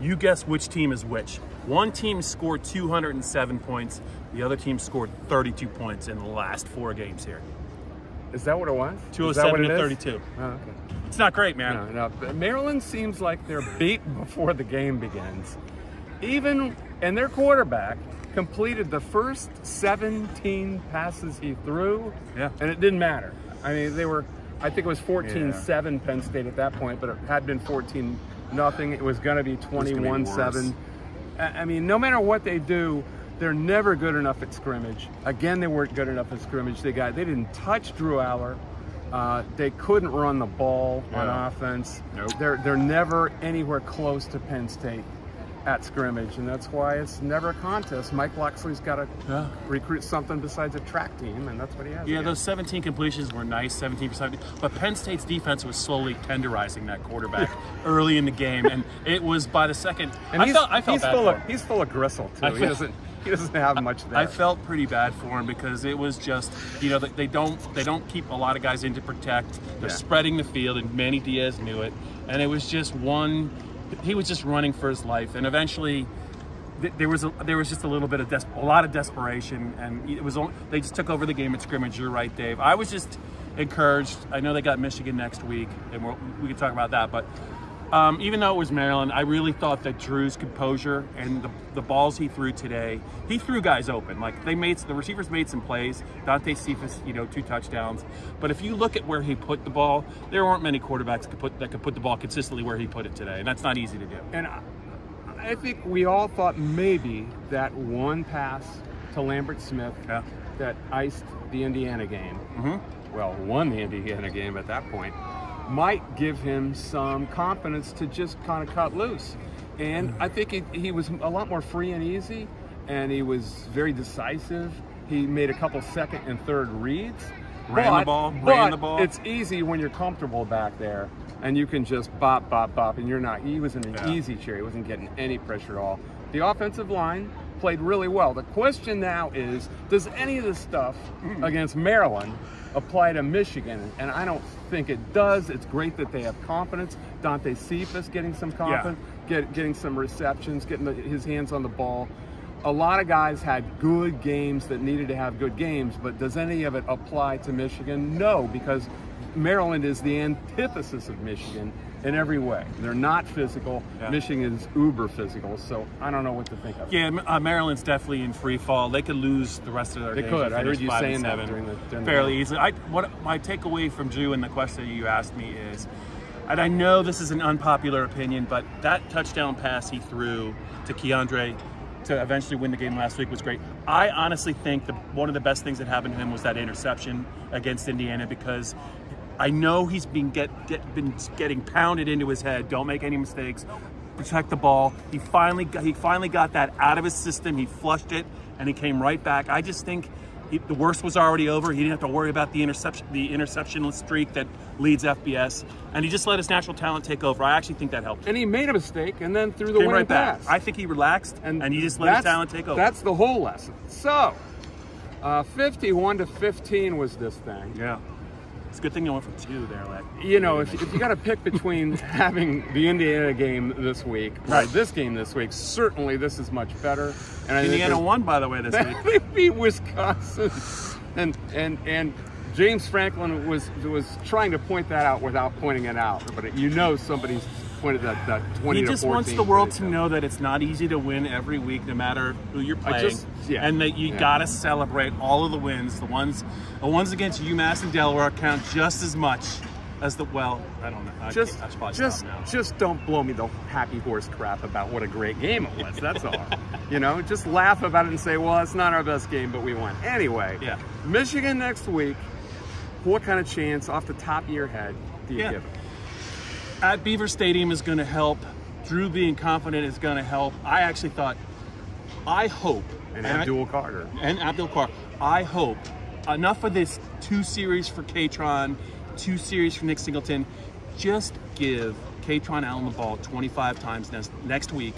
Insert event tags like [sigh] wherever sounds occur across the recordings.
You guess which team is which. One team scored 207 points, the other team scored 32 points in the last four games here. Is that what it was? Is 207 what oh to 32. Oh, okay. It's not great, man. No, no. Maryland seems like they're beat [laughs] before the game begins. Even and their quarterback completed the first 17 passes he threw. Yeah. And it didn't matter. I mean, they were I think it was 14-7 Penn State at that point, but it had been 14 nothing. It was going to be 21-7. I I mean, no matter what they do, they're never good enough at scrimmage. Again, they weren't good enough at scrimmage. They got they didn't touch Drew Allar. Uh, they couldn't run the ball Yeah. on offense. Nope. They're they're never anywhere close to Penn State at scrimmage, and that's why it's never a contest. Mike Locksley's got to Yeah. recruit something besides a track team, and that's what he has. Yeah, again. those 17 completions were nice, 17 for 17. But Penn State's defense was slowly tenderizing that quarterback early in the game, and it was by the second. And I he's, felt, I felt he's bad full for of him. he's full of gristle too. I he doesn't he doesn't have much there. I felt pretty bad for him because it was just, you know, they they don't they don't keep a lot of guys in to protect. They're Yeah. spreading the field, and Manny Diaz knew it. And it was just one. He was just running for his life, and eventually. th- There was a, there was just a little bit of des- a lot of desperation, and it was only, they just took over the game at scrimmage. You're right, Dave. I was just encouraged. I know they got Michigan next week, and we can talk about that. But um, even though it was Maryland, I really thought that Drew's composure and the, the balls he threw today, he threw guys open. Like they made the receivers made some plays. Dante Cephas, you know, two touchdowns. But if you look at where he put the ball, there weren't many quarterbacks could put, that could put the ball consistently where he put it today, and that's not easy to do. And I, I think we all thought maybe that one pass to Lambert Smith Yeah. that iced the Indiana game, Mm-hmm. well, won the Indiana game at that point, might give him some confidence to just kind of cut loose. And I think he, he was a lot more free and easy, and he was very decisive. He made a couple second and third reads. Ran the ball, ran but the ball. It's easy when you're comfortable back there and you can just bop, bop, bop, and you're not. He was in an Yeah. easy chair. He wasn't getting any pressure at all. The offensive line played really well. The question now is does any of this stuff Mm-hmm. against Maryland apply to Michigan? And I don't think it does. It's great that they have confidence. Dante Cephas getting some confidence, get, getting some receptions, getting the, his hands on the ball. A lot of guys had good games that needed to have good games, but does any of it apply to Michigan? No, because Maryland is the antithesis of Michigan in every way. They're not physical. Yeah. Michigan is uber physical, so I don't know what to think of. Yeah, uh, Maryland's definitely in free fall. They could lose the rest of their They could. I heard you saying that during the- during fairly game. easily. I, what my takeaway from Drew and the question you asked me is, and I know this is an unpopular opinion, but that touchdown pass he threw to Keandre to eventually win the game last week was great. I honestly think the, one of the best things that happened to him was that interception against Indiana because I know he's been get, get been getting pounded into his head. Don't make any mistakes. Protect the ball. He finally got, he finally got that out of his system. He flushed it and he came right back. I just think he, the worst was already over. He didn't have to worry about the interception the interception streak that leads FBS, and he just let his natural talent take over. I actually think that helped. And he made a mistake and then threw the Came winning right back. pass. I think he relaxed and, and he just let his talent take over. That's the whole lesson. So, uh, 51 to 15 was this thing. yeah. It's a good thing you went for two there. Like You know, if, if you got to pick between [laughs] having the Indiana game this week or Right. this game this week, certainly this is much better. And I think Indiana won, by the way, this [laughs] week. they beat Wisconsin, and and and James Franklin was was trying to point that out without pointing it out, but you know somebody's pointed that that twenty He just 14 wants the world to to know that it's not easy to win every week, no matter who you're playing, just- yeah. and that you Yeah. gotta celebrate all of the wins. The ones, the ones against UMass and Delaware count just as much as the. Well, I don't know. I Just, just, now. just don't blow me the happy horse crap about what a great game it was. That's all. [laughs] you know, just laugh about it and say, "Well, it's not our best game, but we won." Anyway, Yeah. Michigan next week. What kind of chance, off the top of your head, do you Yeah. give it? At Beaver Stadium is going to help. Drew being confident is going to help. I actually thought I hope And I- Abdul Carter. and Abdul Carr. I hope enough of this two series for Kaytron, two series for Nick Singleton. Just give Kaytron Allen the ball 25 times next, next week.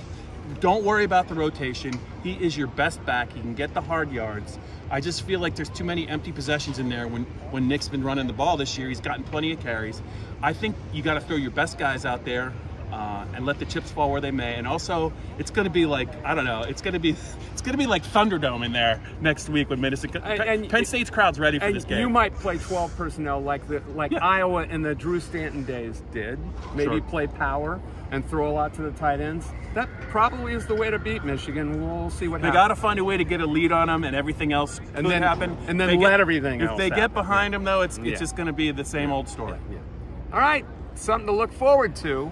Don't worry about the rotation. He is your best back. He can get the hard yards. I just feel like there's too many empty possessions in there when, when Nick's been running the ball this year. He's gotten plenty of carries. I think you got to throw your best guys out there uh, and let the chips fall where they may. And also, it's going to be like I don't know. It's going to be [laughs] it's going to be like Thunderdome in there next week when Minnesota. And- Penn, and- Penn State's crowd's ready for this game. you might play 12 personnel like the like Yeah. Iowa in the Drew Stanton days did. Maybe Sure. play power and throw a lot to the tight ends. That probably is the way to beat Michigan. We'll see what happens. They got to find a way to get a lead on them, and everything else And could then- happen. and then They let get- everything If they get happen. behind them, though, it's Yeah. it's just going to be the same old story. Yeah. All right, something to look forward to.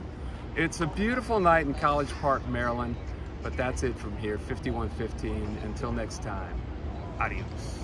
It's a beautiful night in College Park, Maryland. But that's it from here, 5115. Until next time, adios.